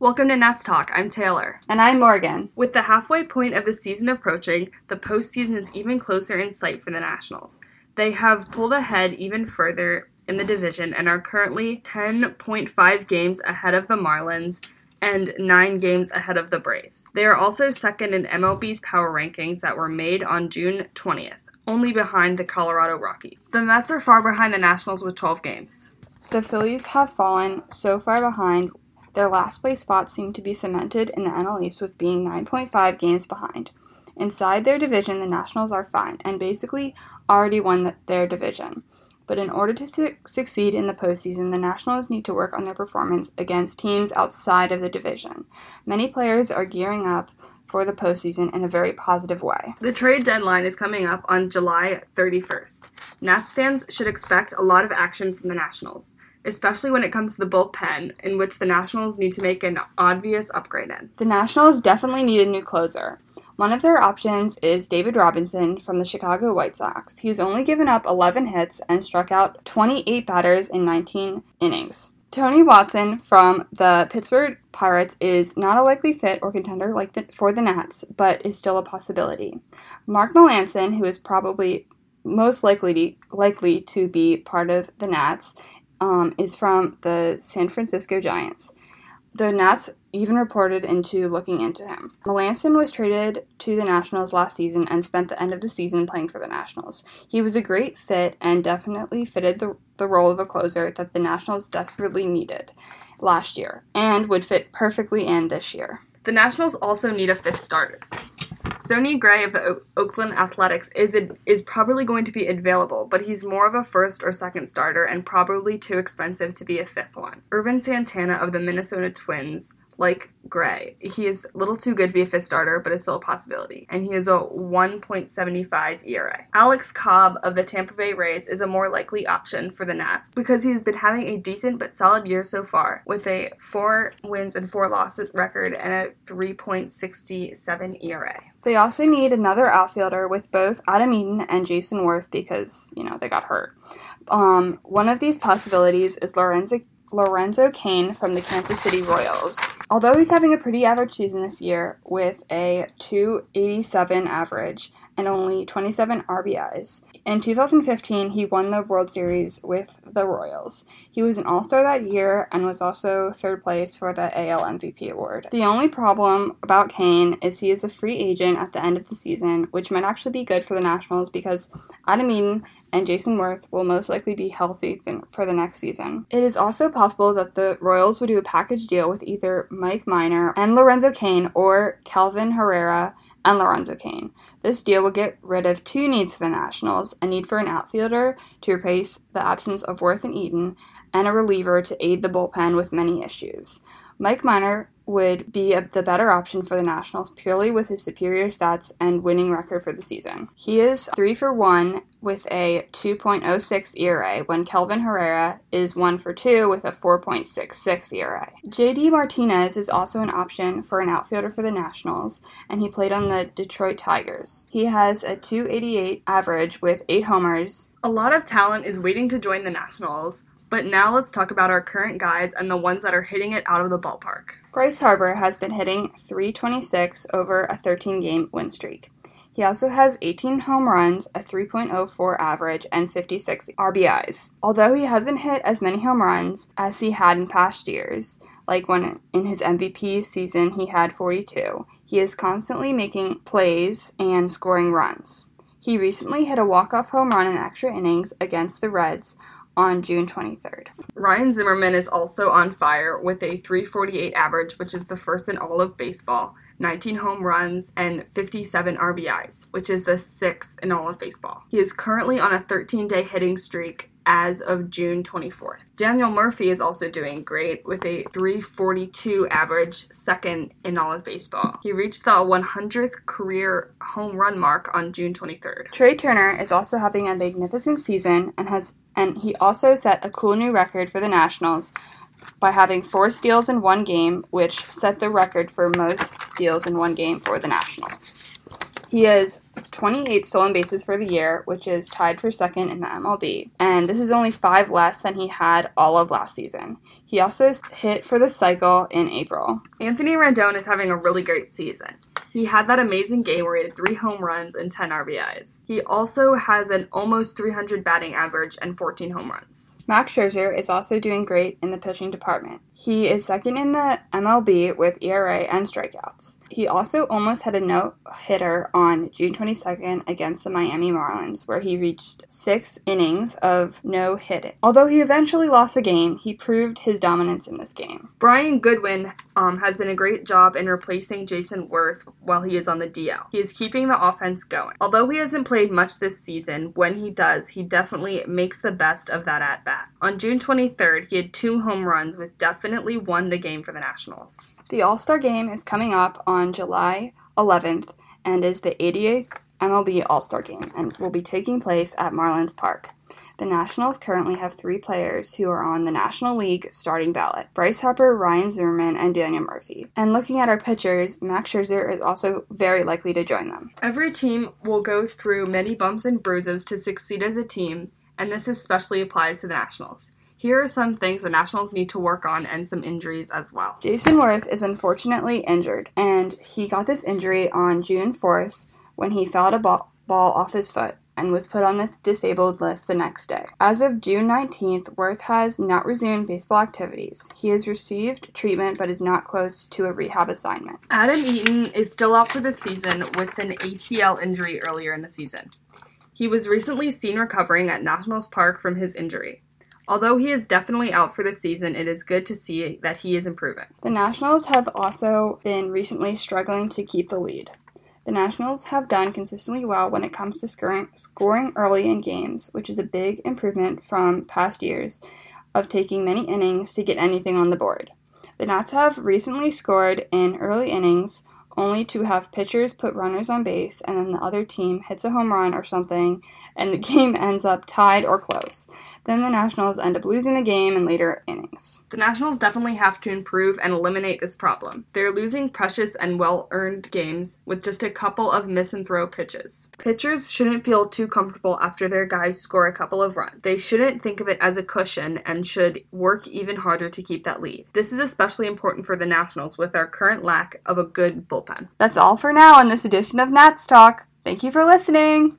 Welcome to Nats Talk. I'm Taylor. And I'm Morgan. With the halfway point of the season approaching, the postseason is even closer in sight for the Nationals. They have pulled ahead even further in the division and are currently 10.5 games ahead of the Marlins and 9 games ahead of the Braves. They are also second in MLB's power rankings that were made on June 20th, only behind the Colorado Rockies. The Mets are far behind the Nationals with 12 games. The Phillies have fallen so far behind, their last place spot seem to be cemented in the NL East with being 9.5 games behind. Inside their division, the Nationals are fine and basically already won their division. But in order to su- succeed in the postseason, the Nationals need to work on their performance against teams outside of the division. Many players are gearing up for the postseason in a very positive way. The trade deadline is coming up on July 31st. Nats fans should expect a lot of action from the Nationals, especially when it comes to the bullpen, in which the Nationals need to make an obvious upgrade in. The Nationals definitely need a new closer. One of their options is David Robertson from the Chicago White Sox. He's only given up 11 hits and struck out 28 batters in 19 innings. Tony Watson from the Pittsburgh Pirates is not a likely fit or contender like the, for the Nats, but is still a possibility. Mark Melancon, who is probably most likely to, likely to be part of the Nats, um, is from the San Francisco Giants. The Nats even reported into looking into him. Melancon was traded to the Nationals last season and spent the end of the season playing for the Nationals. He was a great fit and definitely fitted the, the role of a closer that the Nationals desperately needed last year and would fit perfectly in this year. The Nationals also need a fifth starter. Sonny Gray of the o- Oakland Athletics is is probably going to be available, but he's more of a first or second starter and probably too expensive to be a fifth one. Ervin Santana of the Minnesota Twins like Gray. He is a little too good to be a fifth starter, but is still a possibility. And he is a 1.75 ERA. Alex Cobb of the Tampa Bay Rays is a more likely option for the Nats because he's been having a decent but solid year so far with a 4 wins and 4 losses record and a 3.67 ERA. They also need another outfielder with both Adam Eaton and Jason Werth because, you know, they got hurt. Um, one of these possibilities is Lorenzo Lorenzo Cain from the Kansas City Royals. Although he's having a pretty average season this year with a 287 average and only 27 RBIs, in 2015 he won the World Series with the Royals. He was an All Star that year and was also third place for the AL MVP award. The only problem about Cain is he is a free agent at the end of the season, which might actually be good for the Nationals because Adam Eaton and Jason Werth will most likely be healthy for the next season. It is also possible that the Royals would do a package deal with either Mike Minor and Lorenzo Cain or Kelvin Herrera and Lorenzo Cain. This deal will get rid of two needs for the Nationals a need for an outfielder to replace the absence of Werth and Eaton, and a reliever to aid the bullpen with many issues. Mike Minor would be a, the better option for the Nationals purely with his superior stats and winning record for the season. He is 3 for 1 with a 2.06 ERA when Kelvin Herrera is 1 for 2 with a 4.66 ERA. JD Martinez is also an option for an outfielder for the Nationals and he played on the Detroit Tigers. He has a 288 average with 8 homers. A lot of talent is waiting to join the Nationals. But now let's talk about our current guys and the ones that are hitting it out of the ballpark. Bryce Harper has been hitting 326 over a 13 game win streak. He also has 18 home runs, a 3.04 average, and 56 RBIs. Although he hasn't hit as many home runs as he had in past years, like when in his MVP season he had 42, he is constantly making plays and scoring runs. He recently hit a walk-off home run in extra innings against the Reds on June 23rd. Ryan Zimmerman is also on fire with a 348 average, which is the first in all of baseball, 19 home runs, and 57 RBIs, which is the sixth in all of baseball. He is currently on a 13 day hitting streak as of June 24th. Daniel Murphy is also doing great with a 342 average, second in all of baseball. He reached the 100th career home run mark on June 23rd. Trea Turner is also having a magnificent season and has and he also set a cool new record for the Nationals by having four steals in one game, which set the record for most steals in one game for the Nationals. He has 28 stolen bases for the year, which is tied for second in the MLB, and this is only five less than he had all of last season. He also hit for the cycle in April. Anthony Rendon is having a really great season. He had that amazing game where he had three home runs and 10 RBIs. He also has an almost 300 batting average and 14 home runs. Max Scherzer is also doing great in the pitching department. He is second in the MLB with ERA and strikeouts. He also almost had a no hitter on June 22nd against the Miami Marlins, where he reached six innings of no hitting. Although he eventually lost the game, he proved his dominance in this game. Brian Goodwin um, has been a great job in replacing Jason Werth while he is on the DL. He is keeping the offense going. Although he hasn't played much this season, when he does, he definitely makes the best of that at bat. On June 23rd, he had two home runs, with definitely won the game for the Nationals. The All Star game is coming up on July 11th and is the 88th MLB All Star game and will be taking place at Marlins Park. The Nationals currently have three players who are on the National League starting ballot Bryce Harper, Ryan Zimmerman, and Daniel Murphy. And looking at our pitchers, Max Scherzer is also very likely to join them. Every team will go through many bumps and bruises to succeed as a team, and this especially applies to the Nationals. Here are some things the Nationals need to work on and some injuries as well. Jason Werth is unfortunately injured, and he got this injury on June 4th when he fouled a ball, ball off his foot and was put on the disabled list the next day. As of June 19th, Werth has not resumed baseball activities. He has received treatment but is not close to a rehab assignment. Adam Eaton is still out for the season with an ACL injury earlier in the season. He was recently seen recovering at Nationals Park from his injury. Although he is definitely out for the season, it is good to see that he is improving. The Nationals have also been recently struggling to keep the lead. The Nationals have done consistently well when it comes to scoring, early in games, which is a big improvement from past years of taking many innings to get anything on the board. The Nats have recently scored in early innings only to have pitchers put runners on base and then the other team hits a home run or something and the game ends up tied or close. Then the Nationals end up losing the game in later innings. The Nationals definitely have to improve and eliminate this problem. They're losing precious and well earned games with just a couple of miss and throw pitches. Pitchers shouldn't feel too comfortable after their guys score a couple of runs. They shouldn't think of it as a cushion and should work even harder to keep that lead. This is especially important for the Nationals with our current lack of a good bullpen. That's all for now on this edition of Nats Talk. Thank you for listening.